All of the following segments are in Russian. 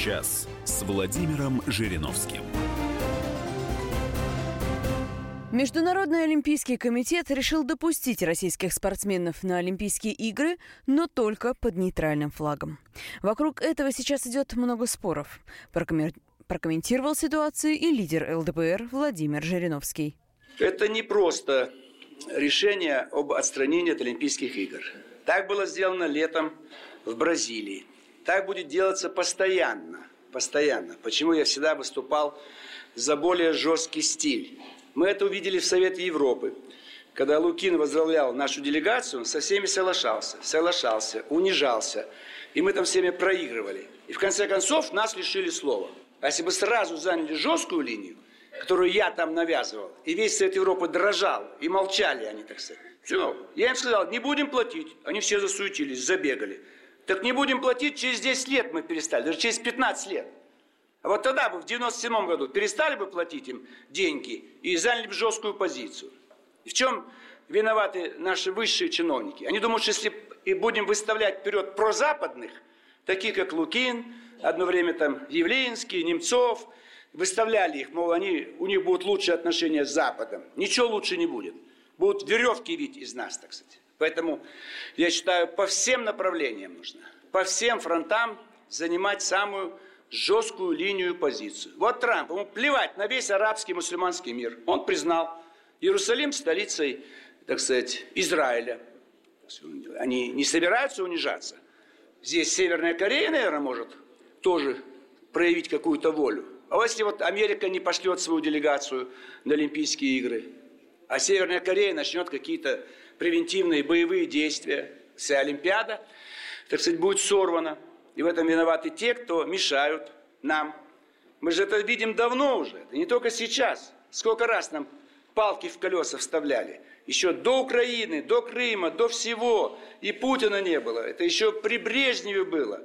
час» с Владимиром Жириновским. Международный олимпийский комитет решил допустить российских спортсменов на Олимпийские игры, но только под нейтральным флагом. Вокруг этого сейчас идет много споров. Прокомментировал ситуацию и лидер ЛДПР Владимир Жириновский. Это не просто решение об отстранении от Олимпийских игр. Так было сделано летом в Бразилии. Так будет делаться постоянно. Постоянно. Почему я всегда выступал за более жесткий стиль. Мы это увидели в Совете Европы. Когда Лукин возглавлял нашу делегацию, он со всеми соглашался, соглашался, унижался. И мы там всеми проигрывали. И в конце концов нас лишили слова. А если бы сразу заняли жесткую линию, которую я там навязывал, и весь Совет Европы дрожал, и молчали они, так сказать. Все. Я им сказал, не будем платить. Они все засуетились, забегали. Так не будем платить, через 10 лет мы перестали, даже через 15 лет. А вот тогда бы, в 97 году, перестали бы платить им деньги и заняли бы жесткую позицию. И в чем виноваты наши высшие чиновники? Они думают, что если и будем выставлять вперед прозападных, таких как Лукин, одно время там Явлинский, Немцов, выставляли их, мол, они, у них будут лучшие отношения с Западом. Ничего лучше не будет. Будут веревки видеть из нас, так сказать. Поэтому я считаю, по всем направлениям нужно, по всем фронтам занимать самую жесткую линию позицию. Вот Трамп, ему плевать на весь арабский мусульманский мир. Он признал Иерусалим столицей, так сказать, Израиля. Они не собираются унижаться. Здесь Северная Корея, наверное, может тоже проявить какую-то волю. А если вот Америка не пошлет свою делегацию на Олимпийские игры, а Северная Корея начнет какие-то превентивные боевые действия, вся Олимпиада, так сказать, будет сорвана – и в этом виноваты те, кто мешают нам. Мы же это видим давно уже, это не только сейчас. Сколько раз нам палки в колеса вставляли. Еще до Украины, до Крыма, до всего. И Путина не было. Это еще при Брежневе было.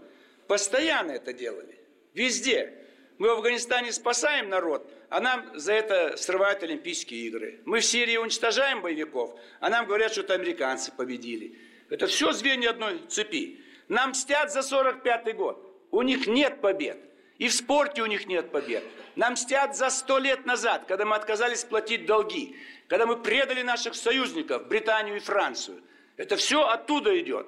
Постоянно это делали. Везде. Мы в Афганистане спасаем народ, а нам за это срывают Олимпийские игры. Мы в Сирии уничтожаем боевиков, а нам говорят, что это американцы победили. Это все звенья одной цепи. Нам мстят за 45-й год. У них нет побед. И в спорте у них нет побед. Нам мстят за сто лет назад, когда мы отказались платить долги, когда мы предали наших союзников, Британию и Францию. Это все оттуда идет.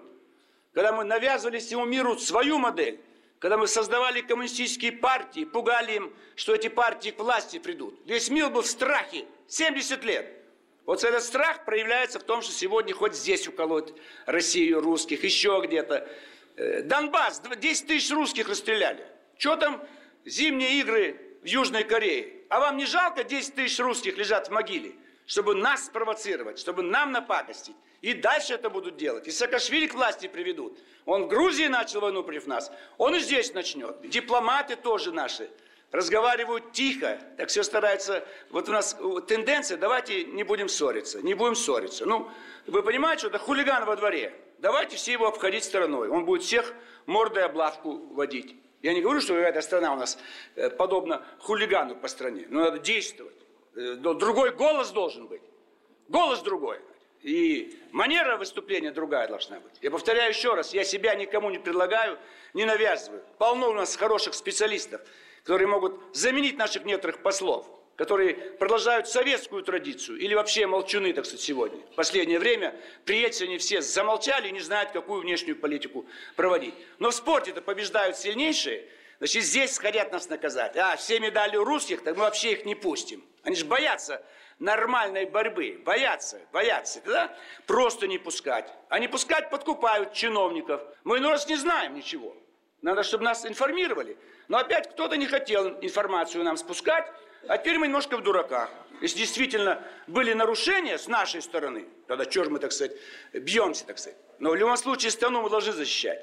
Когда мы навязывали всему миру свою модель, когда мы создавали коммунистические партии, пугали им, что эти партии к власти придут. Весь мир был в страхе 70 лет. Вот этот страх проявляется в том, что сегодня хоть здесь уколоть Россию, русских, еще где-то. Э, Донбасс, 10 тысяч русских расстреляли. Что там зимние игры в Южной Корее? А вам не жалко 10 тысяч русских лежат в могиле? Чтобы нас спровоцировать, чтобы нам напакостить. И дальше это будут делать. И Саакашвили к власти приведут. Он в Грузии начал войну против нас. Он и здесь начнет. Дипломаты тоже наши разговаривают тихо, так все стараются, вот у нас тенденция, давайте не будем ссориться, не будем ссориться. Ну, вы понимаете, что это хулиган во дворе, давайте все его обходить стороной, он будет всех мордой облавку водить. Я не говорю, что эта страна у нас э, подобна хулигану по стране, но надо действовать. Э, другой голос должен быть, голос другой. И манера выступления другая должна быть. Я повторяю еще раз, я себя никому не предлагаю, не навязываю. Полно у нас хороших специалистов которые могут заменить наших некоторых послов, которые продолжают советскую традицию или вообще молчуны, так сказать, сегодня. В последнее время приятели они все замолчали и не знают, какую внешнюю политику проводить. Но в спорте-то побеждают сильнейшие, значит, здесь хотят нас наказать. А, все медали у русских, так мы вообще их не пустим. Они же боятся нормальной борьбы, боятся, боятся. Тогда просто не пускать. А не пускать подкупают чиновников. Мы иной раз не знаем ничего. Надо, чтобы нас информировали. Но опять кто-то не хотел информацию нам спускать, а теперь мы немножко в дураках. Если действительно были нарушения с нашей стороны, тогда что же мы, так сказать, бьемся, так сказать. Но в любом случае страну мы должны защищать.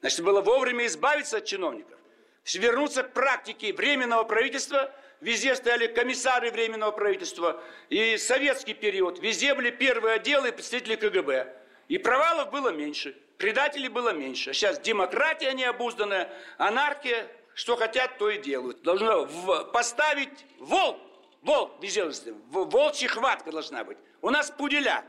Значит, было вовремя избавиться от чиновников, вернуться к практике временного правительства. Везде стояли комиссары временного правительства. И советский период. Везде были первые отделы и представители КГБ. И провалов было меньше. Предателей было меньше. А сейчас демократия необузданная, анархия, что хотят, то и делают. Должно поставить волк, волк, безделочный, волчья хватка должна быть. У нас пуделя.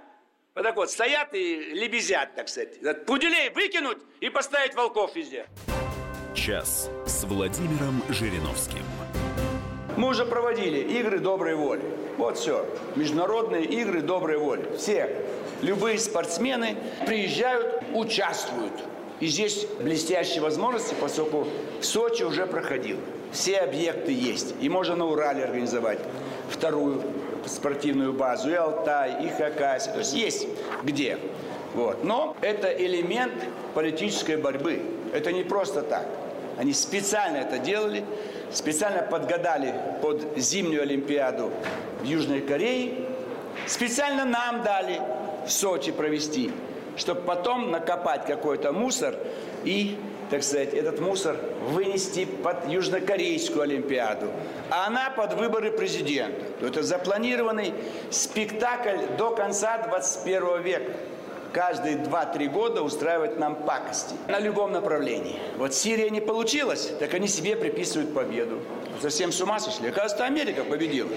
Вот так вот, стоят и лебезят, так сказать. Пуделей выкинуть и поставить волков везде. Час с Владимиром Жириновским. Мы уже проводили игры доброй воли. Вот все. Международные игры доброй воли. Все, любые спортсмены приезжают, участвуют. И здесь блестящие возможности, поскольку Сочи уже проходил. Все объекты есть. И можно на Урале организовать вторую спортивную базу. И Алтай, и Хакасия. То есть есть где. Вот. Но это элемент политической борьбы. Это не просто так. Они специально это делали, специально подгадали под зимнюю Олимпиаду в Южной Корее, специально нам дали в Сочи провести, чтобы потом накопать какой-то мусор и, так сказать, этот мусор вынести под Южнокорейскую Олимпиаду. А она под выборы президента. Это запланированный спектакль до конца 21 века каждые 2-3 года устраивать нам пакости на любом направлении. Вот Сирия не получилось, так они себе приписывают победу. Совсем с ума сошли. Оказывается, Америка победила.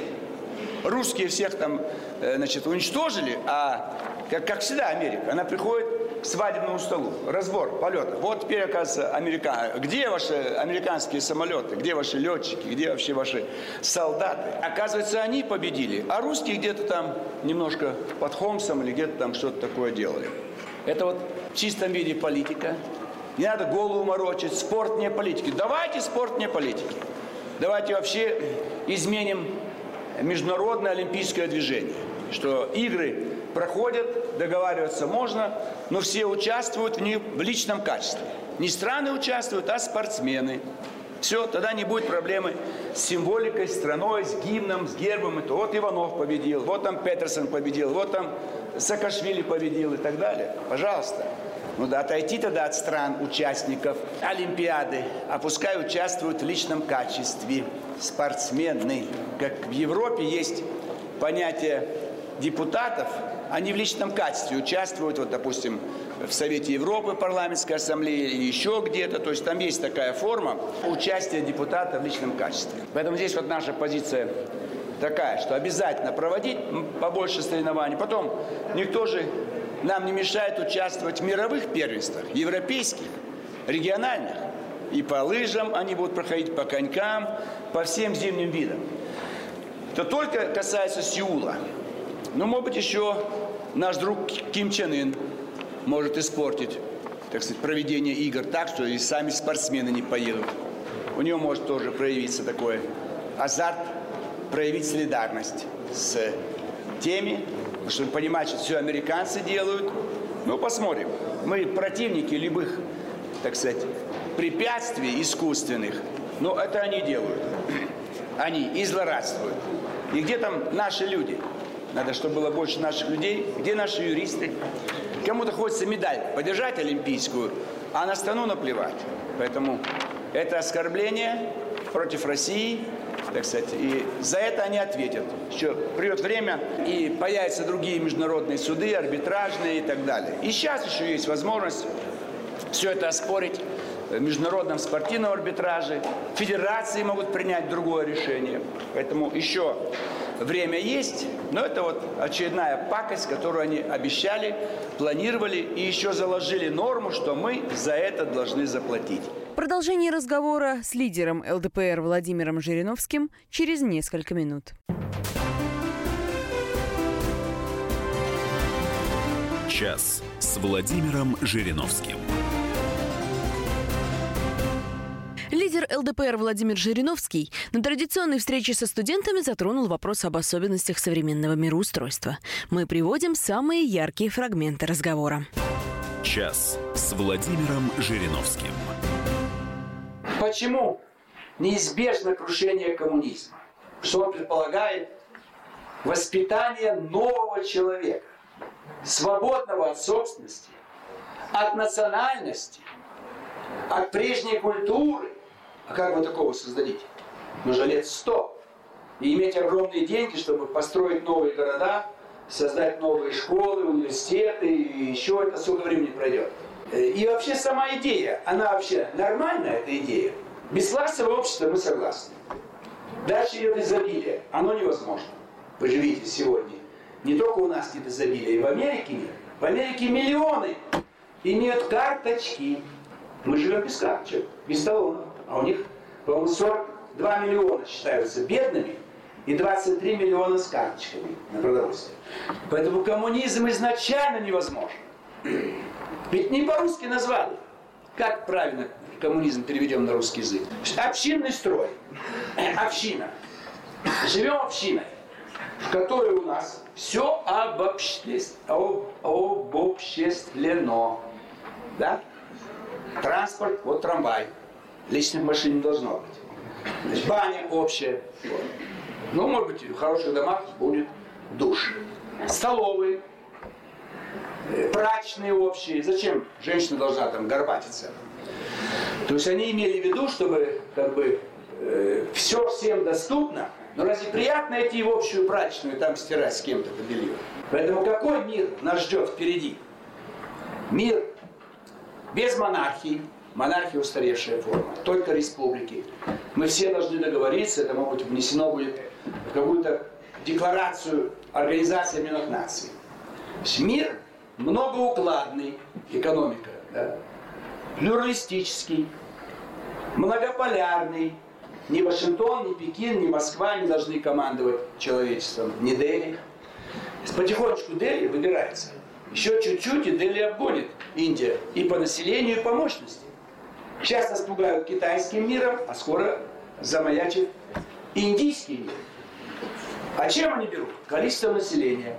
Русские всех там, э, значит, уничтожили, а, как, как всегда, Америка, она приходит свадебному столу. Разбор полетов. Вот теперь, оказывается, Америка. Где ваши американские самолеты? Где ваши летчики? Где вообще ваши солдаты? Оказывается, они победили, а русские где-то там немножко под Хомсом или где-то там что-то такое делали. Это вот в чистом виде политика. Не надо голову морочить. Спорт не политики. Давайте спорт не политики. Давайте вообще изменим международное олимпийское движение. Что игры проходят, договариваться можно, но все участвуют в них в личном качестве. Не страны участвуют, а спортсмены. Все, тогда не будет проблемы с символикой, страной, с гимном, с гербом. Это вот Иванов победил, вот там Петерсон победил, вот там Саакашвили победил и так далее. Пожалуйста. Ну да, отойти тогда от стран участников Олимпиады, а пускай участвуют в личном качестве спортсмены. Как в Европе есть понятие депутатов, они в личном качестве участвуют, вот, допустим, в Совете Европы, парламентской ассамблее или еще где-то. То есть там есть такая форма участия депутата в личном качестве. Поэтому здесь вот наша позиция такая, что обязательно проводить побольше соревнований. Потом никто же нам не мешает участвовать в мировых первенствах, европейских, региональных. И по лыжам они будут проходить, по конькам, по всем зимним видам. Это только касается Сеула. Но, может быть, еще наш друг Ким Чен Ын может испортить, так сказать, проведение игр так, что и сами спортсмены не поедут. У него может тоже проявиться такой азарт, проявить солидарность с теми, чтобы понимать, что все американцы делают. Ну, посмотрим. Мы противники любых, так сказать, препятствий искусственных, но это они делают. Они и злорадствуют. И где там наши люди? Надо, чтобы было больше наших людей. Где наши юристы? Кому-то хочется медаль подержать олимпийскую, а на страну наплевать. Поэтому это оскорбление против России, так сказать, и за это они ответят. Еще придет время, и появятся другие международные суды, арбитражные и так далее. И сейчас еще есть возможность все это оспорить в международном спортивном арбитраже. Федерации могут принять другое решение. Поэтому еще время есть, но это вот очередная пакость, которую они обещали, планировали и еще заложили норму, что мы за это должны заплатить. Продолжение разговора с лидером ЛДПР Владимиром Жириновским через несколько минут. Час с Владимиром Жириновским. Лидер ЛДПР Владимир Жириновский на традиционной встрече со студентами затронул вопрос об особенностях современного мироустройства. Мы приводим самые яркие фрагменты разговора. Час с Владимиром Жириновским. Почему неизбежно крушение коммунизма? Что он предполагает? Воспитание нового человека, свободного от собственности, от национальности, от прежней культуры, а как вы такого создадите? Нужно лет сто. И иметь огромные деньги, чтобы построить новые города, создать новые школы, университеты, и еще это сколько времени пройдет. И вообще сама идея, она вообще нормальная, эта идея. Бесклассовое общество мы согласны. Дальше идет изобилие. Оно невозможно. Вы же видите сегодня. Не только у нас нет изобилия, и в Америке нет. В Америке миллионы имеют карточки. Мы живем без карточек, без талонов. А у них, по-моему, 42 миллиона считаются бедными и 23 миллиона с карточками на продовольствие. Поэтому коммунизм изначально невозможен. Ведь не по-русски назвали. Как правильно коммунизм переведем на русский язык? Общинный строй. Община. Живем общиной, в которой у нас все обобществлено. Да? Транспорт, вот трамвай. Личных машин не должно быть. Значит, баня общая. Ну, может быть, в хороших домах будет душ. Столовые, э, прачечные общие. Зачем женщина должна там горбатиться? То есть они имели в виду, чтобы как бы э, все всем доступно, но разве приятно идти в общую прачечную и там стирать с кем-то это белье? Поэтому какой мир нас ждет впереди? Мир без монархии, монархия устаревшая форма, только республики. Мы все должны договориться, это может быть внесено будет в какую-то декларацию Организации Объединенных Наций. Мир многоукладный, экономика, да, плюралистический, многополярный. Ни Вашингтон, ни Пекин, ни Москва не должны командовать человечеством, ни Дели. Потихонечку Дели выбирается. Еще чуть-чуть, и Дели обгонит Индия и по населению, и по мощности. Сейчас нас пугают китайским миром, а скоро замаячит индийский мир. А чем они берут? Количество населения.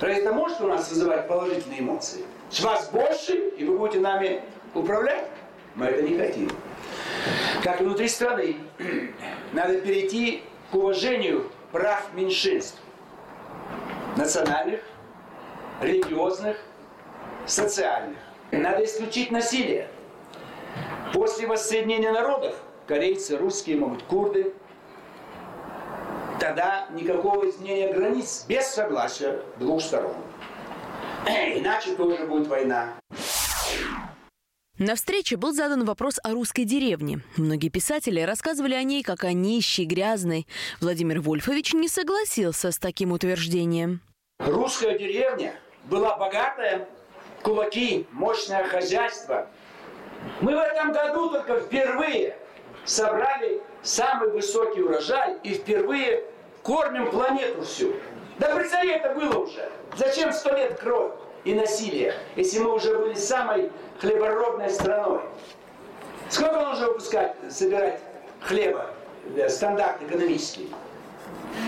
Разве это может у нас вызывать положительные эмоции? С вас больше, и вы будете нами управлять? Мы это не хотим. Как внутри страны, надо перейти к уважению прав меньшинств. Национальных, религиозных, социальных. Надо исключить насилие. После воссоединения народов, корейцы, русские, могут курды, тогда никакого изменения границ без согласия двух сторон. Иначе тоже будет война. На встрече был задан вопрос о русской деревне. Многие писатели рассказывали о ней как о нищей, грязной. Владимир Вольфович не согласился с таким утверждением. Русская деревня была богатая, кулаки, мощное хозяйство. Мы в этом году только впервые собрали самый высокий урожай и впервые кормим планету всю. Да царе это было уже. Зачем сто лет кровь и насилие, если мы уже были самой хлеборобной страной? Сколько нужно выпускать, собирать хлеба, стандарт экономический?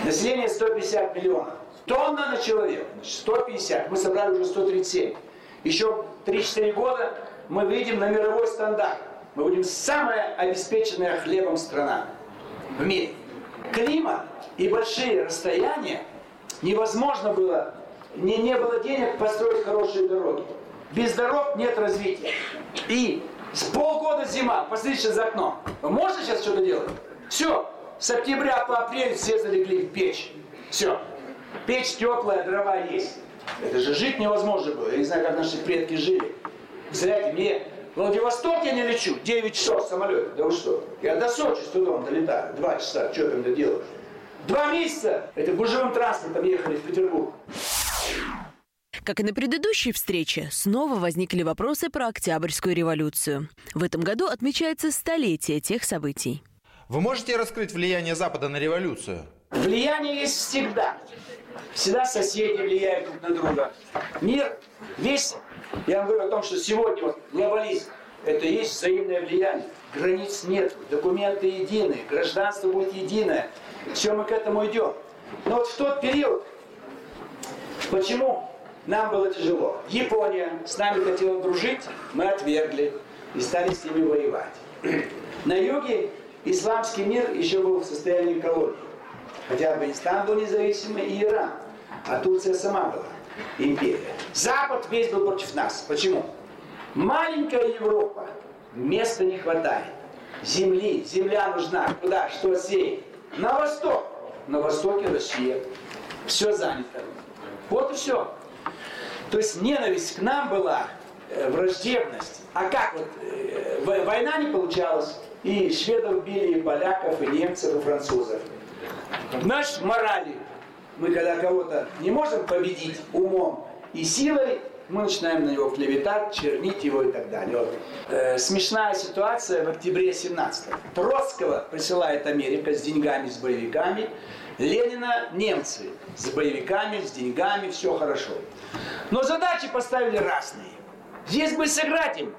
Население 150 миллионов. Тонна на человека, 150. Мы собрали уже 137. Еще 3-4 года мы выйдем на мировой стандарт. Мы будем самая обеспеченная хлебом страна в мире. Климат и большие расстояния невозможно было, не, не было денег построить хорошие дороги. Без дорог нет развития. И с полгода зима, посмотрите за окно. Можно сейчас что-то делать? Все, с октября по апрель все залегли в печь. Все. Печь теплая, дрова есть. Это же жить невозможно было. Я не знаю, как наши предки жили. Представляете, мне в Владивосток я не лечу, 9 часов самолет. Да вы что? Я до Сочи с трудом долетаю, 2 часа, что там ты делаешь? Два месяца это гужевым транспортом ехали в Петербург. Как и на предыдущей встрече, снова возникли вопросы про Октябрьскую революцию. В этом году отмечается столетие тех событий. Вы можете раскрыть влияние Запада на революцию? Влияние есть всегда. Всегда соседи влияют друг на друга. Мир весь, я вам говорю о том, что сегодня вот глобализм, это есть взаимное влияние. Границ нет, документы едины, гражданство будет единое. Все мы к этому идем. Но вот в тот период, почему нам было тяжело? Япония с нами хотела дружить, мы отвергли и стали с ними воевать. На юге исламский мир еще был в состоянии колонии. Хотя Афганистан был независимый и Иран. А Турция сама была империя. Запад весь был против нас. Почему? Маленькая Европа. Места не хватает. Земли. Земля нужна. Куда? Что сеять? На восток. На востоке Россия. Все занято. Вот и все. То есть ненависть к нам была, э, враждебность. А как вот? Э, война не получалась. И шведов били, и поляков, и немцев, и французов. Наш морали. Мы когда кого-то не можем победить умом и силой, мы начинаем на него клеветать, чернить его и так далее. Вот. Э, смешная ситуация в октябре 17 -го. Троцкого присылает Америка с деньгами, с боевиками. Ленина немцы с боевиками, с деньгами, все хорошо. Но задачи поставили разные. Здесь бы сыграть им,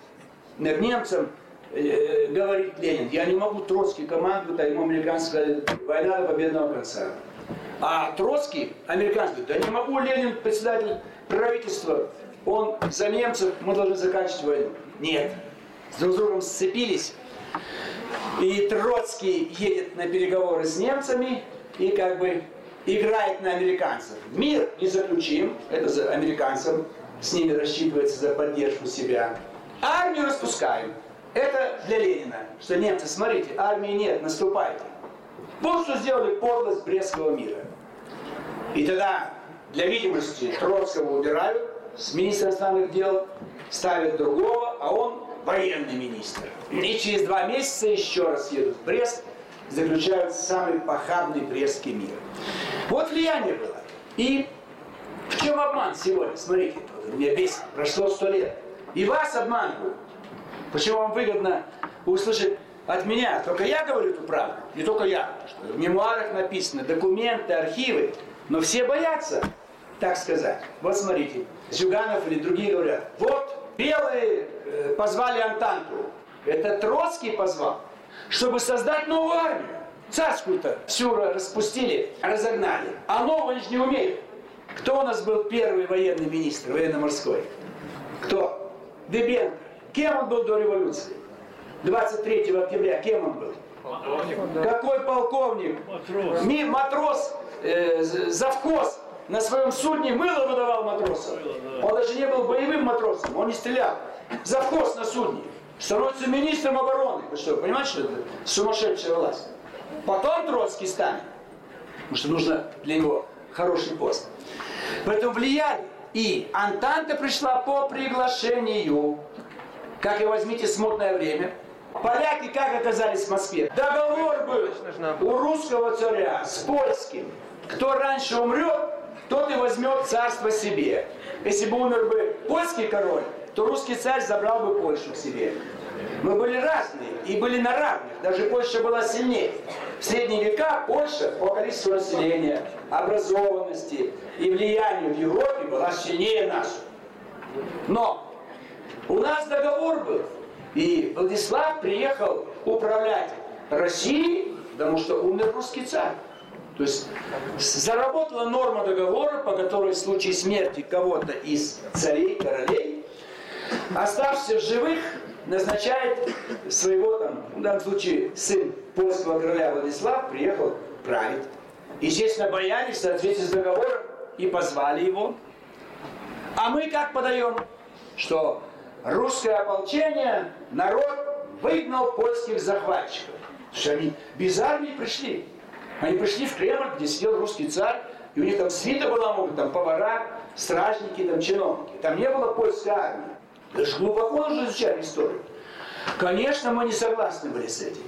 немцам, э, говорит Ленин, я не могу Троцкий командовать, а ему американцы сказали, война до победного конца. А Троцкий, американцы, да не могу, Ленин, председатель правительства, он за немцев, мы должны заканчивать войну. Нет. С друг с другом сцепились. И Троцкий едет на переговоры с немцами и как бы играет на американцев. Мир не заключим, это за американцам, с ними рассчитывается за поддержку себя. Армию распускаем. Это для Ленина, что немцы, смотрите, армии нет, наступайте. Вот что сделали подлость Брестского мира. И тогда для видимости Троцкого убирают с министра иностранных дел, ставят другого, а он военный министр. И через два месяца еще раз едут в Брест, заключают самый похабный Брестский мир. Вот влияние было. И в чем обман сегодня? Смотрите, меня бесит. Прошло сто лет. И вас обманывают. Почему вам выгодно услышать от меня? Только я говорю эту правду. Не только я. В мемуарах написано, документы, архивы. Но все боятся, так сказать. Вот смотрите, Зюганов или другие говорят, вот белые э, позвали Антанту. Это Троцкий позвал, чтобы создать новую армию. Царскую-то всю распустили, разогнали. А новую же не умеют. Кто у нас был первый военный министр, военно-морской? Кто? Дебенко. Кем он был до революции? 23 октября кем он был? Полковник. Какой полковник? Матрос. Ми, матрос, э, завхоз на своем судне мыло выдавал матросам. Он даже не был боевым матросом, он не стрелял. Завхоз на судне. Становится министром обороны. Вы что, понимаете, что это сумасшедшая власть? Потом Троцкий станет. Потому что нужно для него хороший пост. Поэтому влияли. И Антанта пришла по приглашению. Как и возьмите смутное время. Поляки как оказались в Москве? Договор был у русского царя с польским. Кто раньше умрет, тот и возьмет царство себе. Если бы умер бы польский король, то русский царь забрал бы Польшу к себе. Мы были разные и были на равных. Даже Польша была сильнее. В средние века Польша по количеству населения, образованности и влиянию в Европе была сильнее нас. Но у нас договор был, и Владислав приехал управлять Россией, потому что умер русский царь. То есть заработала норма договора, по которой в случае смерти кого-то из царей, королей, оставшихся живых, назначает своего, там, в данном случае, сын польского короля Владислав приехал править. Естественно, боялись в соответствии с договором и позвали его. А мы как подаем? Что русское ополчение, народ выгнал польских захватчиков. Что они без армии пришли. Они пришли в Кремль, где сидел русский царь, и у них там свита была, могут, там повара, стражники, там чиновники. Там не было польской армии. Даже глубоко уже изучали историю. Конечно, мы не согласны были с этим.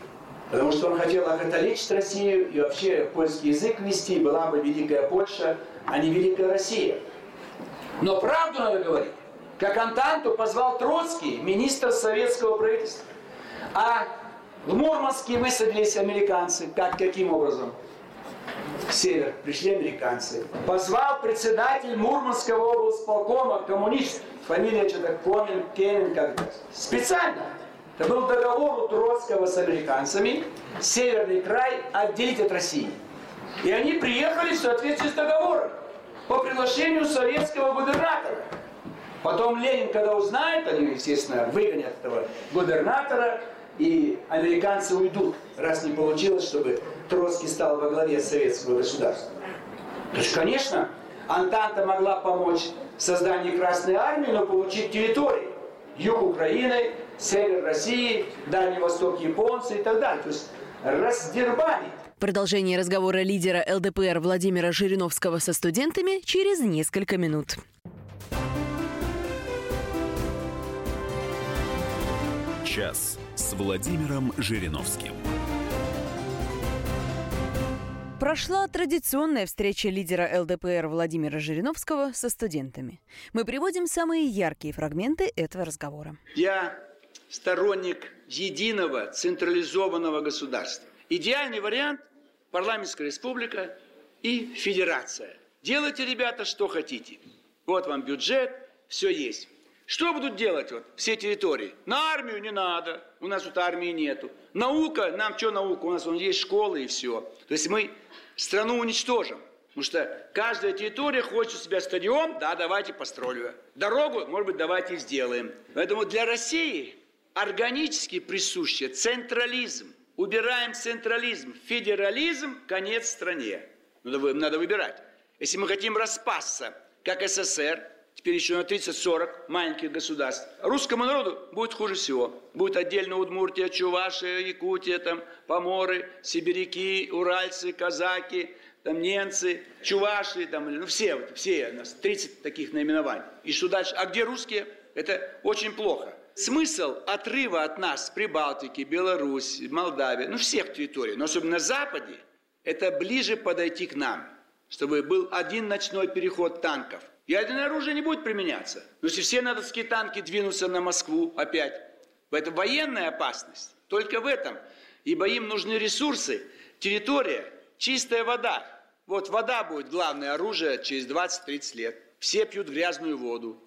Потому что он хотел окатоличить Россию и вообще польский язык вести, была бы Великая Польша, а не Великая Россия. Но правду надо говорить. Как Антанту позвал Троцкий, министр советского правительства. А в Мурманске высадились американцы. Как, каким образом? В север пришли американцы. Позвал председатель Мурманского облсполкома, коммунист, фамилия что-то Комин, Кемин как-то. Специально. Это был договор у Троцкого с американцами, северный край отделить от России. И они приехали в соответствии с договором по приглашению советского губернатора. Потом Ленин, когда узнает, они, естественно, выгонят этого губернатора, и американцы уйдут, раз не получилось, чтобы Троцкий стал во главе советского государства. То есть, конечно, Антанта могла помочь в создании Красной Армии, но получить территории. Юг Украины, север России, Дальний Восток японцы и так далее. То есть раздербанить. Продолжение разговора лидера ЛДПР Владимира Жириновского со студентами через несколько минут. Час с Владимиром Жириновским. Прошла традиционная встреча лидера ЛДПР Владимира Жириновского со студентами. Мы приводим самые яркие фрагменты этого разговора. Я сторонник единого централизованного государства. Идеальный вариант – парламентская республика и федерация. Делайте, ребята, что хотите. Вот вам бюджет, все есть. Что будут делать вот все территории? На армию не надо, у нас тут армии нету. Наука, нам что наука, у нас вон есть школы и все. То есть мы страну уничтожим. Потому что каждая территория хочет у себя стадион, да, давайте построим. Дорогу, может быть, давайте сделаем. Поэтому для России органически присуще централизм. Убираем централизм, федерализм, конец стране. Надо, надо выбирать. Если мы хотим распасться, как СССР, теперь еще на 30-40 маленьких государств, русскому народу будет хуже всего. Будет отдельно Удмуртия, Чувашия, Якутия, там, Поморы, Сибиряки, Уральцы, Казаки, там немцы, чуваши, там, ну все, вот, все у нас 30 таких наименований. И что дальше? А где русские? Это очень плохо. Смысл отрыва от нас Прибалтики, Беларусь, Молдавия, ну всех территорий, но особенно на Западе, это ближе подойти к нам, чтобы был один ночной переход танков. Ядерное оружие не будет применяться. Но если все натовские танки двинутся на Москву опять, это военная опасность. Только в этом. Ибо им нужны ресурсы, территория, чистая вода. Вот вода будет главное оружие через 20-30 лет. Все пьют грязную воду.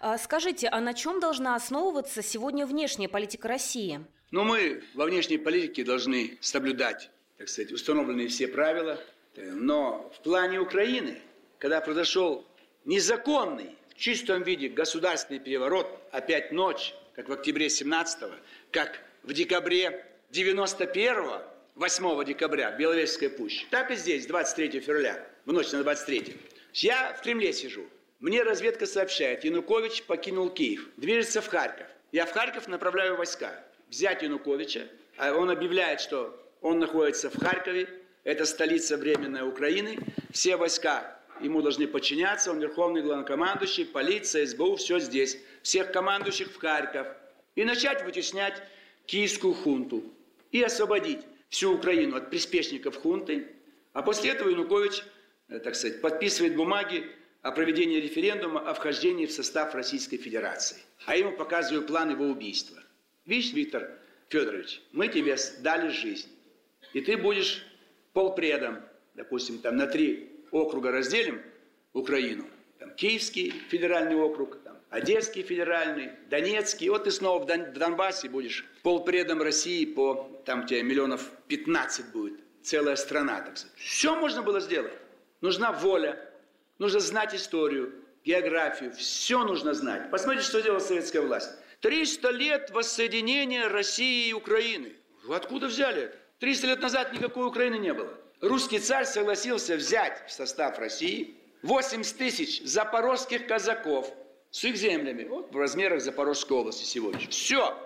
А, скажите, а на чем должна основываться сегодня внешняя политика России? Ну, мы во внешней политике должны соблюдать, так сказать, установленные все правила. Но в плане Украины, когда произошел незаконный, в чистом виде государственный переворот, опять ночь, как в октябре 17-го, как в декабре 91-го, 8 декабря, Беловежская пуща. Так и здесь, 23 февраля, в ночь на 23. Я в Кремле сижу. Мне разведка сообщает, Янукович покинул Киев, движется в Харьков. Я в Харьков направляю войска. Взять Януковича. А он объявляет, что он находится в Харькове, это столица временной Украины. Все войска ему должны подчиняться, он верховный главнокомандующий, полиция, СБУ, все здесь. Всех командующих в Харьков. И начать вытеснять киевскую хунту. И освободить всю Украину от приспешников хунты. А после этого Янукович, э, так сказать, подписывает бумаги о проведении референдума о вхождении в состав Российской Федерации. А ему показываю план его убийства. Видишь, Виктор Федорович, мы тебе дали жизнь. И ты будешь полпредом, допустим, там на три округа разделим Украину. Там Киевский федеральный округ, там, Одесский федеральный, Донецкий. Вот ты снова в, Дон, в Донбассе будешь полпредом России по, там у тебя миллионов 15 будет. Целая страна, так сказать. Все можно было сделать. Нужна воля, нужно знать историю, географию. Все нужно знать. Посмотрите, что делала советская власть. 300 лет воссоединения России и Украины. Вы откуда взяли это? 300 лет назад никакой Украины не было. Русский царь согласился взять в состав России 80 тысяч запорожских казаков с их землями, вот в размерах Запорожской области сегодня. Все.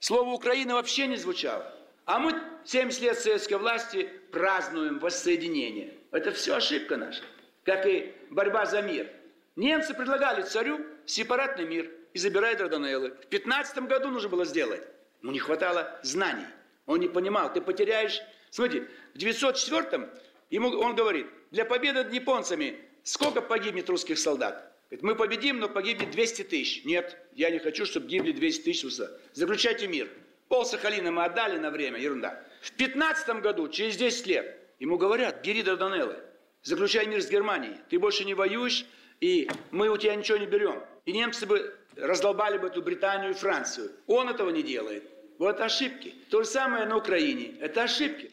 Слово Украина вообще не звучало. А мы 70 лет советской власти празднуем воссоединение. Это все ошибка наша. Как и борьба за мир. Немцы предлагали царю сепаратный мир и забирать Дарданеллы. В 15 году нужно было сделать. Но не хватало знаний. Он не понимал, ты потеряешь... Смотрите, в 904-м ему, он говорит, для победы над японцами сколько погибнет русских солдат? Говорит, мы победим, но погибнет 200 тысяч. Нет, я не хочу, чтобы гибли 200 тысяч. Заключайте мир. Пол Сахалина мы отдали на время, ерунда. В 15 году, через 10 лет, ему говорят, бери Дарданеллы, заключай мир с Германией. Ты больше не воюешь, и мы у тебя ничего не берем. И немцы бы раздолбали бы эту Британию и Францию. Он этого не делает. Вот ошибки. То же самое на Украине. Это ошибки.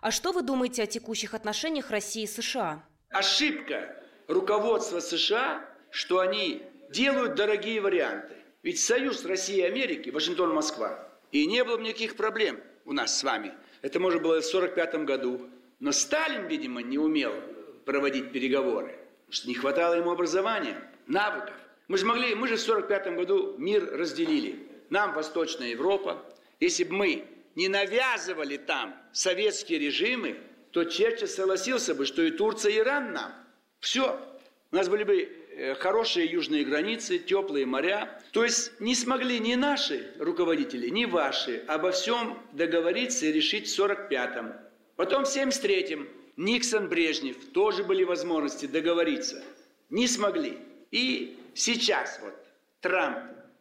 А что вы думаете о текущих отношениях России и США? Ошибка руководства США что они делают дорогие варианты. Ведь союз России и Америки, Вашингтон-Москва, и не было бы никаких проблем у нас с вами. Это можно было в 1945 году. Но Сталин, видимо, не умел проводить переговоры, потому что не хватало ему образования, навыков. Мы же могли, мы же в 1945 году мир разделили. Нам Восточная Европа. Если бы мы не навязывали там советские режимы, то Черчилль согласился бы, что и Турция, и Иран нам. Все. У нас были бы Э, хорошие южные границы, теплые моря. То есть не смогли ни наши руководители, ни ваши обо всем договориться и решить в 45-м. Потом в 73-м Никсон, Брежнев тоже были возможности договориться. Не смогли. И сейчас вот Трамп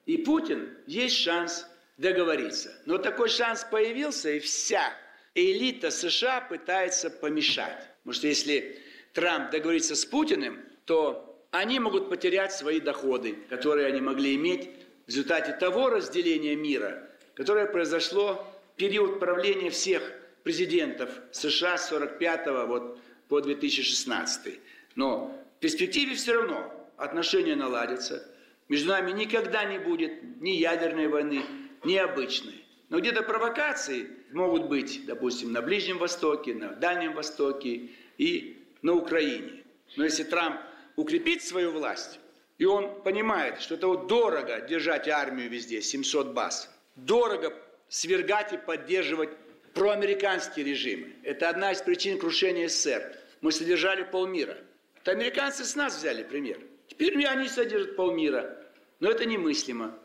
и Путин есть шанс договориться. Но такой шанс появился, и вся элита США пытается помешать. Потому что если Трамп договорится с Путиным, то они могут потерять свои доходы, которые они могли иметь в результате того разделения мира, которое произошло в период правления всех президентов США с 45 вот по 2016. Но в перспективе все равно отношения наладятся. Между нами никогда не будет ни ядерной войны, ни обычной. Но где-то провокации могут быть, допустим, на Ближнем Востоке, на Дальнем Востоке и на Украине. Но если Трамп укрепит свою власть, и он понимает, что это вот дорого держать армию везде, 700 баз, дорого свергать и поддерживать проамериканские режимы. Это одна из причин крушения СССР. Мы содержали полмира. Это американцы с нас взяли пример. Теперь они содержат полмира. Но это немыслимо.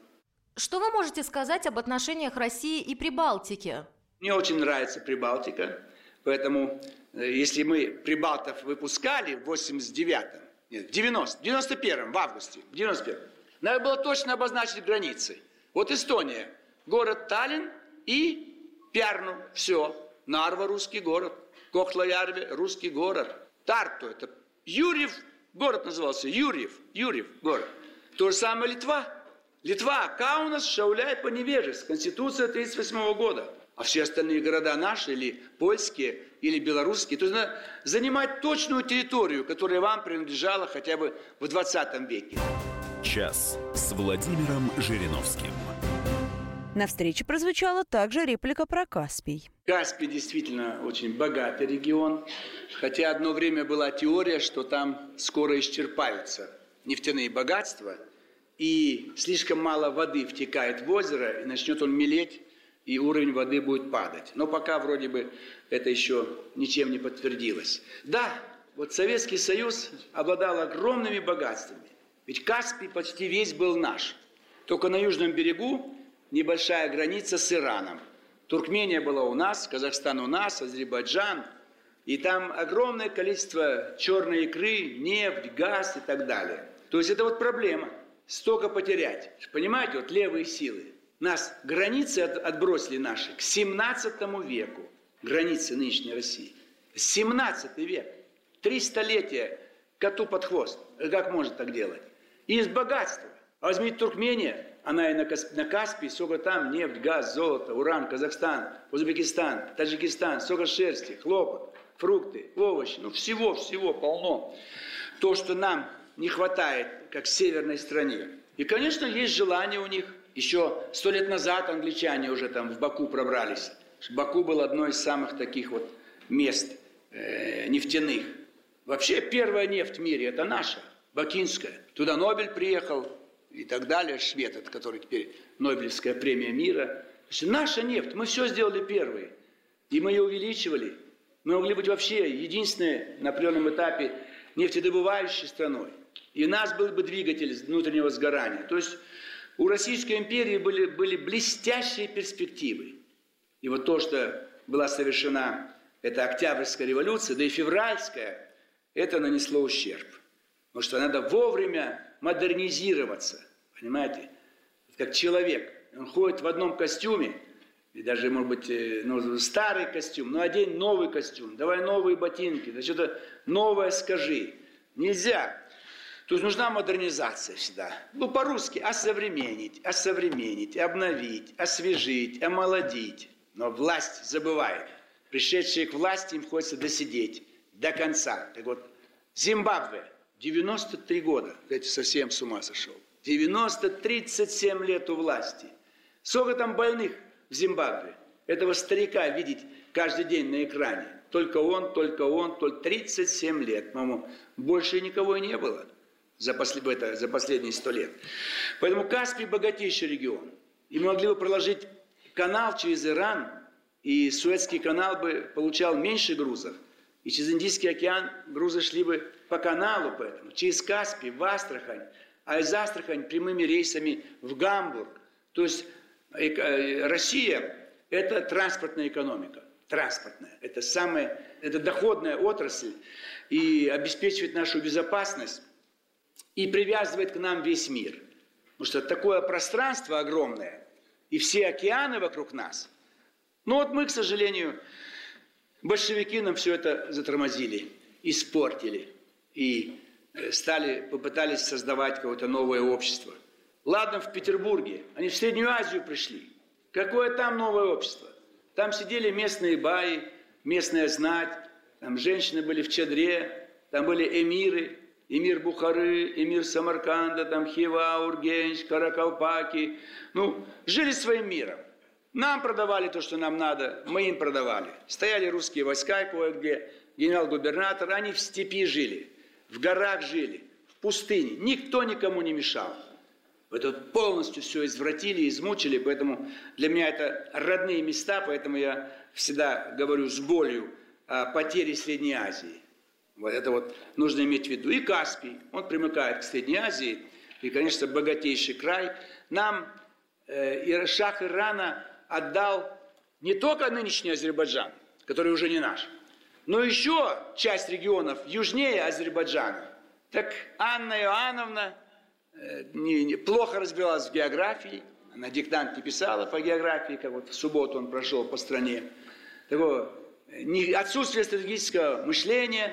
Что вы можете сказать об отношениях России и Прибалтики? Мне очень нравится Прибалтика. Поэтому, э, если мы Прибалтов выпускали в 89-м, нет, в 90, 91 в августе, в 91 надо было точно обозначить границы. Вот Эстония, город Таллин и Пярну, все. Нарва – русский город, Кохлаярве – русский город, Тарту – это Юрьев город назывался, Юрьев, Юрьев город. То же самое Литва. Литва, Каунас, Шауляй, Поневежец, Конституция 1938 года. А все остальные города наши, или польские, или белорусские. То есть надо занимать точную территорию, которая вам принадлежала хотя бы в 20 веке. Час с Владимиром Жириновским. На встрече прозвучала также реплика про Каспий. Каспий действительно очень богатый регион, хотя одно время была теория, что там скоро исчерпаются нефтяные богатства, и слишком мало воды втекает в озеро, и начнет он мелеть, и уровень воды будет падать. Но пока вроде бы это еще ничем не подтвердилось. Да, вот Советский Союз обладал огромными богатствами. Ведь Каспий почти весь был наш. Только на южном берегу небольшая граница с Ираном. Туркмения была у нас, Казахстан у нас, Азербайджан. И там огромное количество черной икры, нефть, газ и так далее. То есть это вот проблема. Столько потерять. Понимаете, вот левые силы. Нас границы отбросили наши к 17 веку. Границы нынешней России. 17 век. Три столетия коту под хвост. Как может так делать? И из богатства. Возьмите Туркмения, она и на, Касп, на Каспии, сколько там нефть, газ, золото, уран, Казахстан, Узбекистан, Таджикистан, сколько шерсти, хлопок, фрукты, овощи, ну всего, всего полно. То, что нам не хватает, как в северной стране. И, конечно, есть желание у них еще сто лет назад англичане уже там в Баку пробрались. Баку был одно из самых таких вот мест э, нефтяных. Вообще первая нефть в мире – это наша, бакинская. Туда Нобель приехал и так далее, швед, это который теперь Нобелевская премия мира. То есть наша нефть, мы все сделали первые. И мы ее увеличивали. Мы могли быть вообще единственной на определенном этапе нефтедобывающей страной. И у нас был бы двигатель внутреннего сгорания. То есть у Российской империи были, были блестящие перспективы. И вот то, что была совершена эта Октябрьская революция, да и февральская, это нанесло ущерб. Потому что надо вовремя модернизироваться. Понимаете? Как человек. Он ходит в одном костюме, и даже, может быть, э, ну, старый костюм, но одень новый костюм, давай новые ботинки, да что-то новое скажи. Нельзя. То есть нужна модернизация всегда. Ну, по-русски осовременить, осовременить, обновить, освежить, омолодить. Но власть забывает. Пришедшие к власти им хочется досидеть до конца. Так вот, Зимбабве, 93 года, знаете, совсем с ума сошел. 90, 37 лет у власти. Сколько там больных в Зимбабве? Этого старика видеть каждый день на экране. Только он, только он, только 37 лет, по-моему, больше никого и не было за, послед... это, за последние сто лет. Поэтому Каспий богатейший регион. И мы могли бы проложить канал через Иран, и Суэцкий канал бы получал меньше грузов. И через Индийский океан грузы шли бы по каналу поэтому, через Каспий, в Астрахань, а из Астрахань прямыми рейсами в Гамбург. То есть э, э, Россия – это транспортная экономика. транспортная. Это самая, это доходная отрасль и обеспечивает нашу безопасность и привязывает к нам весь мир. Потому что такое пространство огромное и все океаны вокруг нас. Но вот мы, к сожалению, большевики нам все это затормозили, испортили и э, стали, попытались создавать какое-то новое общество. Ладно, в Петербурге, они в Среднюю Азию пришли. Какое там новое общество? Там сидели местные баи, местная знать, там женщины были в чадре, там были эмиры, эмир Бухары, эмир Самарканда, там Хива, Ургенч, Каракалпаки. Ну, жили своим миром. Нам продавали то, что нам надо, мы им продавали. Стояли русские войска кое-где, генерал-губернатор, они в степи жили, в горах жили, в пустыне. Никто никому не мешал. Это вот полностью все извратили, измучили, поэтому для меня это родные места, поэтому я всегда говорю с болью о потере Средней Азии. Вот это вот нужно иметь в виду. И Каспий, он примыкает к Средней Азии, и, конечно, богатейший край. Нам э, шах Ирана отдал не только нынешний Азербайджан, который уже не наш, но еще часть регионов южнее Азербайджана. Так Анна Иоанновна Э, не, не, плохо разбиралась в географии, она диктант не писала по географии, как вот в субботу он прошел по стране. Такого, э, не, отсутствие стратегического мышления,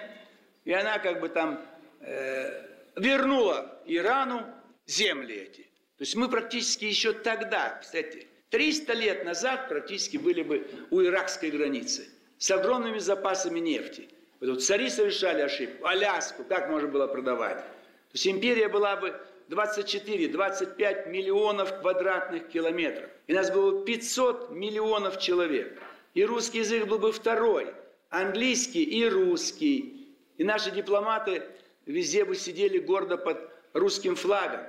и она как бы там э, вернула Ирану земли эти. То есть мы практически еще тогда, кстати, 300 лет назад практически были бы у иракской границы с огромными запасами нефти. Вот цари совершали ошибку. Аляску как можно было продавать? То есть империя была бы 24-25 миллионов квадратных километров. И нас было 500 миллионов человек. И русский язык был бы второй. Английский и русский. И наши дипломаты везде бы сидели гордо под русским флагом.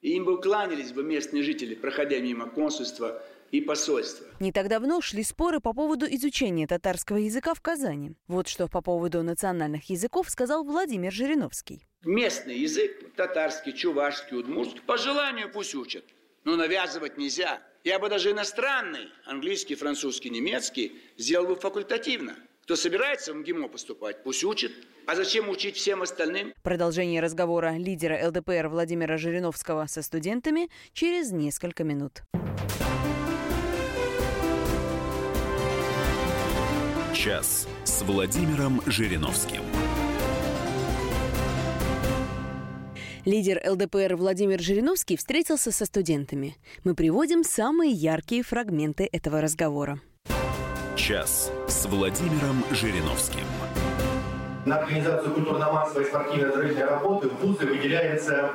И им бы кланялись бы местные жители, проходя мимо консульства и посольства. Не так давно шли споры по поводу изучения татарского языка в Казани. Вот что по поводу национальных языков сказал Владимир Жириновский местный язык, татарский, чувашский, удмуртский, по желанию пусть учат. Но навязывать нельзя. Я бы даже иностранный, английский, французский, немецкий, сделал бы факультативно. Кто собирается в МГИМО поступать, пусть учит. А зачем учить всем остальным? Продолжение разговора лидера ЛДПР Владимира Жириновского со студентами через несколько минут. Час с Владимиром Жириновским. Лидер ЛДПР Владимир Жириновский встретился со студентами. Мы приводим самые яркие фрагменты этого разговора. Час с Владимиром Жириновским. На организацию культурно-массовой спортивной оздоровительной работы в ВУЗы выделяется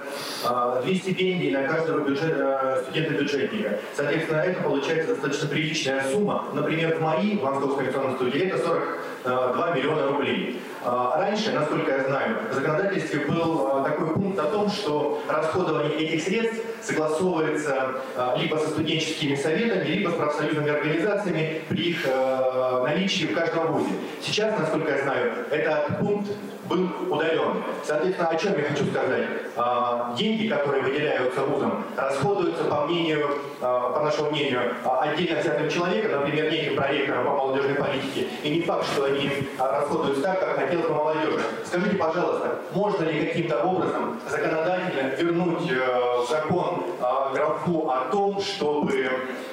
э, две стипендии на каждого бюджет, э, студента-бюджетника. Соответственно, это получается достаточно приличная сумма. Например, в МАИ, в Московской инвестиционной студии, это 42 миллиона рублей. А, раньше, насколько я знаю, в законодательстве был а, такой пункт о том, что расходование этих средств согласовывается а, либо со студенческими советами, либо с профсоюзными организациями при их наличии в каждом вузе. Сейчас, насколько я знаю, этот пункт был удален. Соответственно, о чем я хочу сказать? Деньги, которые выделяются вузам, расходуются по мнению, по нашему мнению, отдельно взятым человека, например, неким проректором по молодежной политике. И не факт, что они расходуются так, как хотел бы молодежи. Скажите, пожалуйста, можно ли каким-то образом законодательно вернуть э, закон графу о том, чтобы э,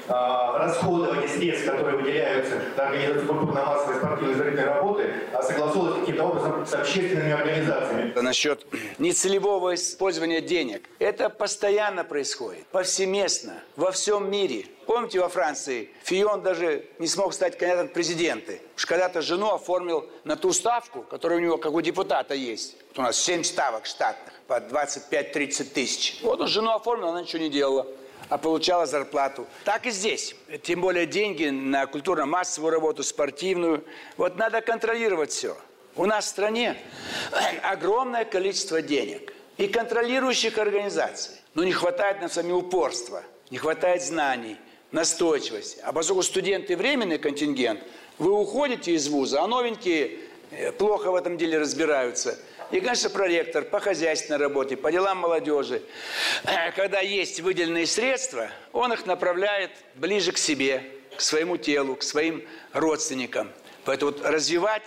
расходование средств, которые выделяются на организацию культурно-массовой спортивной зрительной работы, э, согласовывалось каким-то образом с общественными организациями? Насчет нецелевого использования денег. Это постоянно происходит, повсеместно, во всем мире. Помните, во Франции Фион даже не смог стать кандидатом в президенты. Уж когда-то жену оформил на ту ставку, которая у него, как у депутата, есть. Вот у нас 7 ставок штатных по 25-30 тысяч. Вот он жену оформил, она ничего не делала а получала зарплату. Так и здесь. Тем более деньги на культурно-массовую работу, спортивную. Вот надо контролировать все. У нас в стране огромное количество денег и контролирующих организаций. Но не хватает на сами упорства, не хватает знаний, настойчивости. А поскольку студенты временный контингент, вы уходите из вуза, а новенькие э, плохо в этом деле разбираются. И, конечно, проректор по хозяйственной работе, по делам молодежи. Э, когда есть выделенные средства, он их направляет ближе к себе, к своему телу, к своим родственникам – Поэтому вот развивать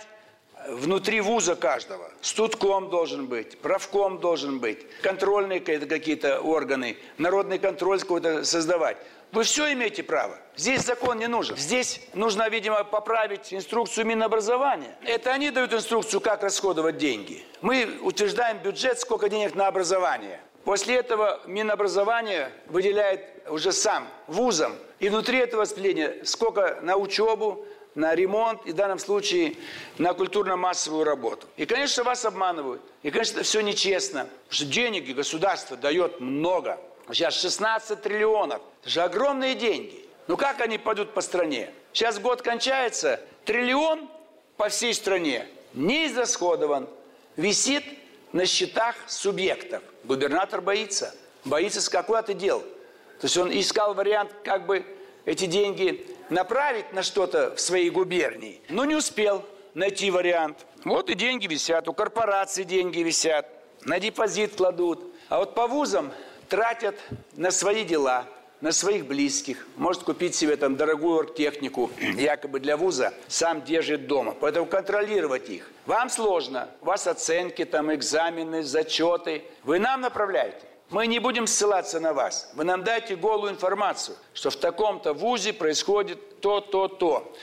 внутри вуза каждого. Студком должен быть, правком должен быть, контрольные какие-то органы, народный контроль какой-то создавать. Вы все имеете право. Здесь закон не нужен. Здесь нужно, видимо, поправить инструкцию Минобразования. Это они дают инструкцию, как расходовать деньги. Мы утверждаем бюджет, сколько денег на образование. После этого Минобразование выделяет уже сам вузам. И внутри этого распределения сколько на учебу, на ремонт и в данном случае на культурно-массовую работу. И, конечно, вас обманывают. И, конечно, это все нечестно. Потому что денег государство дает много. Сейчас 16 триллионов. Это же огромные деньги. Ну как они пойдут по стране? Сейчас год кончается, триллион по всей стране не израсходован, висит на счетах субъектов. Губернатор боится. Боится, с какой ты дел. То есть он искал вариант, как бы эти деньги направить на что-то в своей губернии, но не успел найти вариант. Вот и деньги висят, у корпораций деньги висят, на депозит кладут. А вот по вузам тратят на свои дела, на своих близких. Может купить себе там дорогую оргтехнику, якобы для вуза, сам держит дома. Поэтому контролировать их. Вам сложно. У вас оценки, там экзамены, зачеты. Вы нам направляете. Мы не будем ссылаться на вас. Вы нам дайте голую информацию, что в таком-то вузе происходит то, то, то.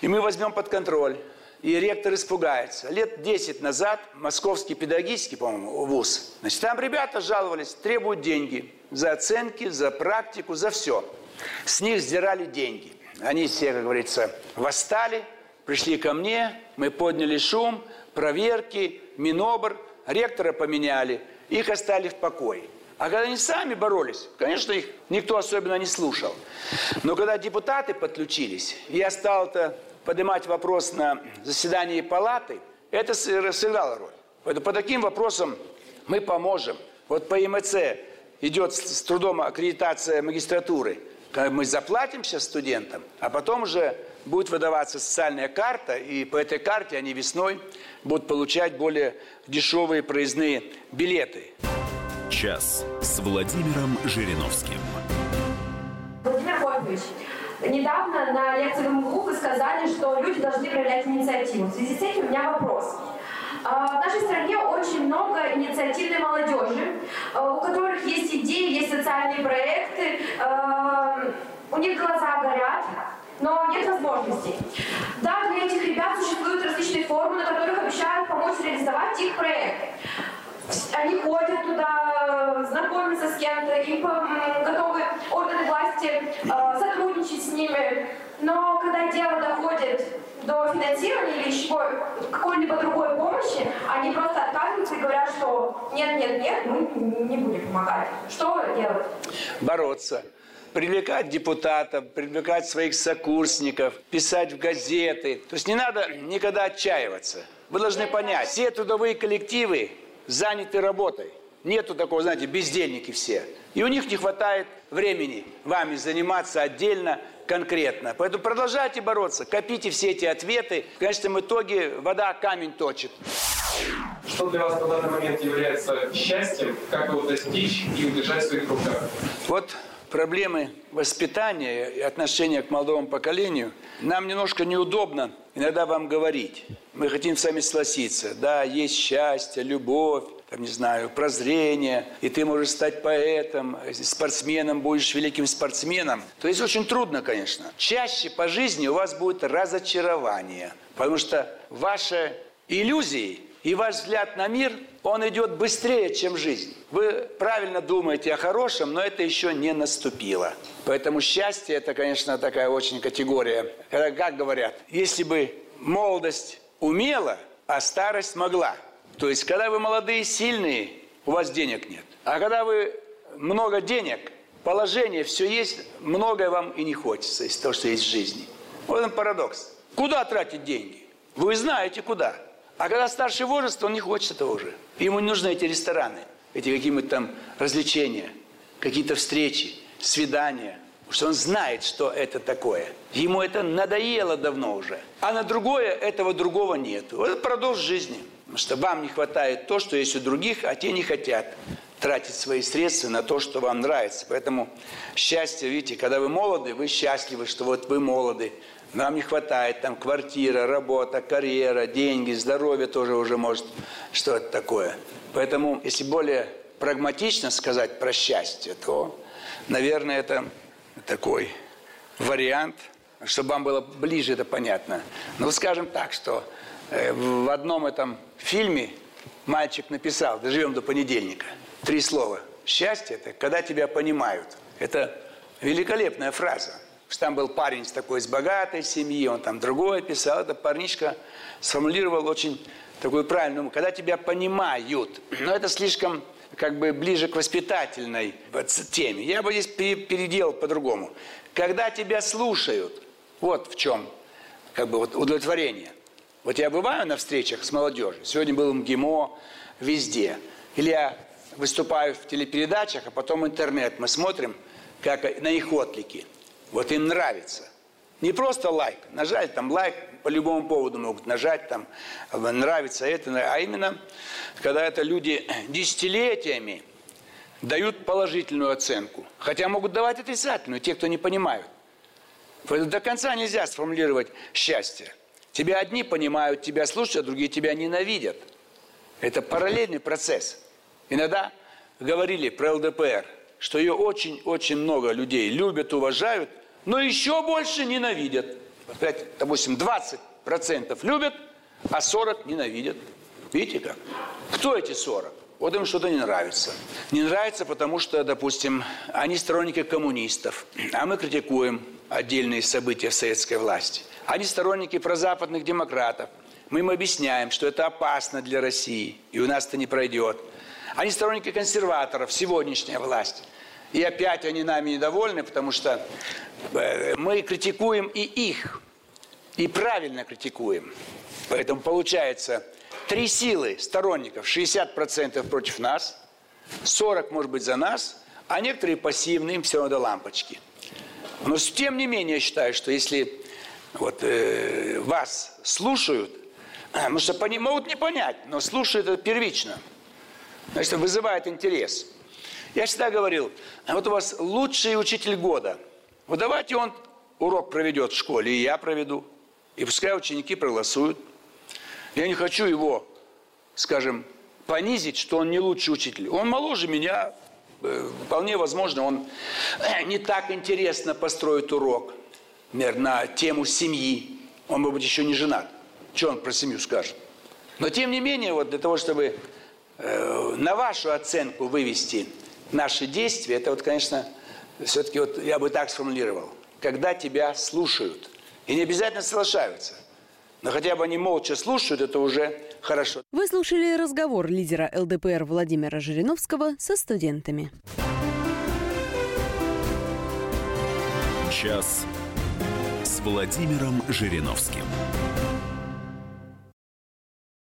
И мы возьмем под контроль. И ректор испугается. Лет 10 назад Московский педагогический, по-моему, вуз. Значит, там ребята жаловались, требуют деньги за оценки, за практику, за все. С них сдирали деньги. Они все, как говорится, восстали, пришли ко мне, мы подняли шум, проверки, Минобр, ректора поменяли, их оставили в покое. А когда они сами боролись, конечно, их никто особенно не слушал. Но когда депутаты подключились, я стал-то поднимать вопрос на заседании палаты, это сыграло роль. Поэтому по таким вопросам мы поможем. Вот по МЦ идет с трудом аккредитация магистратуры. Мы заплатим сейчас студентам, а потом уже будет выдаваться социальная карта, и по этой карте они весной будут получать более дешевые проездные билеты. Час с Владимиром Жириновским. Владимир Вольфович, недавно на лекции в МГУ вы сказали, что люди должны проявлять инициативу. В связи с этим у меня вопрос. А, в нашей стране очень много инициативной молодежи, а, у которых есть идеи, есть социальные проекты, а, у них глаза горят, но нет возможностей. Да, для этих ребят существуют различные формы, на которых обещают помочь реализовать их проект. Они ходят туда, знакомятся с кем-то, им готовы органы власти э, сотрудничать с ними. Но когда дело доходит финансирования или еще какой-либо другой помощи, они просто отказываются и говорят, что нет, нет, нет, мы не будем помогать. Что делать? Бороться привлекать депутатов, привлекать своих сокурсников, писать в газеты. То есть не надо никогда отчаиваться. Вы должны понять, все трудовые коллективы заняты работой. Нету такого, знаете, бездельники все. И у них не хватает времени вами заниматься отдельно, конкретно. Поэтому продолжайте бороться, копите все эти ответы. В конечном итоге вода камень точит. Что для вас на данный момент является счастьем? Как его достичь и удержать в своих руках? Вот проблемы воспитания и отношения к молодому поколению, нам немножко неудобно иногда вам говорить. Мы хотим с вами согласиться. Да, есть счастье, любовь, там, не знаю, прозрение, и ты можешь стать поэтом, спортсменом, будешь великим спортсменом. То есть очень трудно, конечно. Чаще по жизни у вас будет разочарование, потому что ваши иллюзии и ваш взгляд на мир, он идет быстрее, чем жизнь. Вы правильно думаете о хорошем, но это еще не наступило. Поэтому счастье – это, конечно, такая очень категория. Когда, как говорят, если бы молодость умела, а старость могла. То есть, когда вы молодые, сильные, у вас денег нет. А когда вы много денег, положение, все есть, многое вам и не хочется из того, что есть в жизни. Вот он парадокс. Куда тратить деньги? Вы знаете, куда. А когда старший возраст, он не хочет этого уже. Ему не нужны эти рестораны, эти какие-нибудь там развлечения, какие-то встречи, свидания. Потому что он знает, что это такое. Ему это надоело давно уже. А на другое этого другого нет. Вот это продолж жизни. Что вам не хватает то, что есть у других, а те не хотят. тратить свои средства на то, что вам нравится. Поэтому счастье, видите, когда вы молоды, вы счастливы, что вот вы молоды. Нам не хватает там квартира, работа, карьера, деньги, здоровье тоже уже может. Что это такое? Поэтому, если более прагматично сказать про счастье, то, наверное, это такой вариант, чтобы вам было ближе это понятно. Ну, скажем так, что в одном этом фильме мальчик написал, доживем до понедельника, три слова. Счастье – это когда тебя понимают. Это великолепная фраза. Там был парень с такой, с богатой семьи, он там другое писал. Это парнишка сформулировал очень такую правильную, когда тебя понимают. Но это слишком как бы ближе к воспитательной теме. Я бы здесь переделал по-другому. Когда тебя слушают, вот в чем как бы вот удовлетворение. Вот я бываю на встречах с молодежью, сегодня был в МГИМО, везде. Или я выступаю в телепередачах, а потом интернет. Мы смотрим как на их отклики. Вот им нравится. Не просто лайк. Нажали там лайк, по любому поводу могут нажать, там, нравится это, а именно, когда это люди десятилетиями дают положительную оценку. Хотя могут давать отрицательную, те, кто не понимают. До конца нельзя сформулировать счастье. Тебя одни понимают, тебя слушают, а другие тебя ненавидят. Это параллельный процесс. Иногда говорили про ЛДПР, что ее очень-очень много людей любят, уважают, но еще больше ненавидят. Допустим, 20% любят, а 40 ненавидят. Видите как? Кто эти 40? Вот им что-то не нравится. Не нравится, потому что, допустим, они сторонники коммунистов, а мы критикуем отдельные события в советской власти. Они сторонники прозападных демократов. Мы им объясняем, что это опасно для России, и у нас это не пройдет. Они сторонники консерваторов, сегодняшняя власть. И опять они нами недовольны, потому что э, мы критикуем и их, и правильно критикуем. Поэтому получается три силы сторонников, 60% против нас, 40 может быть за нас, а некоторые пассивные, им все равно до лампочки. Но тем не менее я считаю, что если вот, э, вас слушают, потому что пони, могут не понять, но слушают это первично, значит, вызывает интерес – я всегда говорил, вот у вас лучший учитель года. Вот давайте он урок проведет в школе, и я проведу. И пускай ученики проголосуют. Я не хочу его, скажем, понизить, что он не лучший учитель. Он моложе меня, вполне возможно, он э, не так интересно построит урок, например, на тему семьи. Он, может быть, еще не женат. Что он про семью скажет? Но, тем не менее, вот для того, чтобы э, на вашу оценку вывести наши действия, это вот, конечно, все-таки вот я бы так сформулировал. Когда тебя слушают, и не обязательно соглашаются, но хотя бы они молча слушают, это уже хорошо. Вы слушали разговор лидера ЛДПР Владимира Жириновского со студентами. Час с Владимиром Жириновским.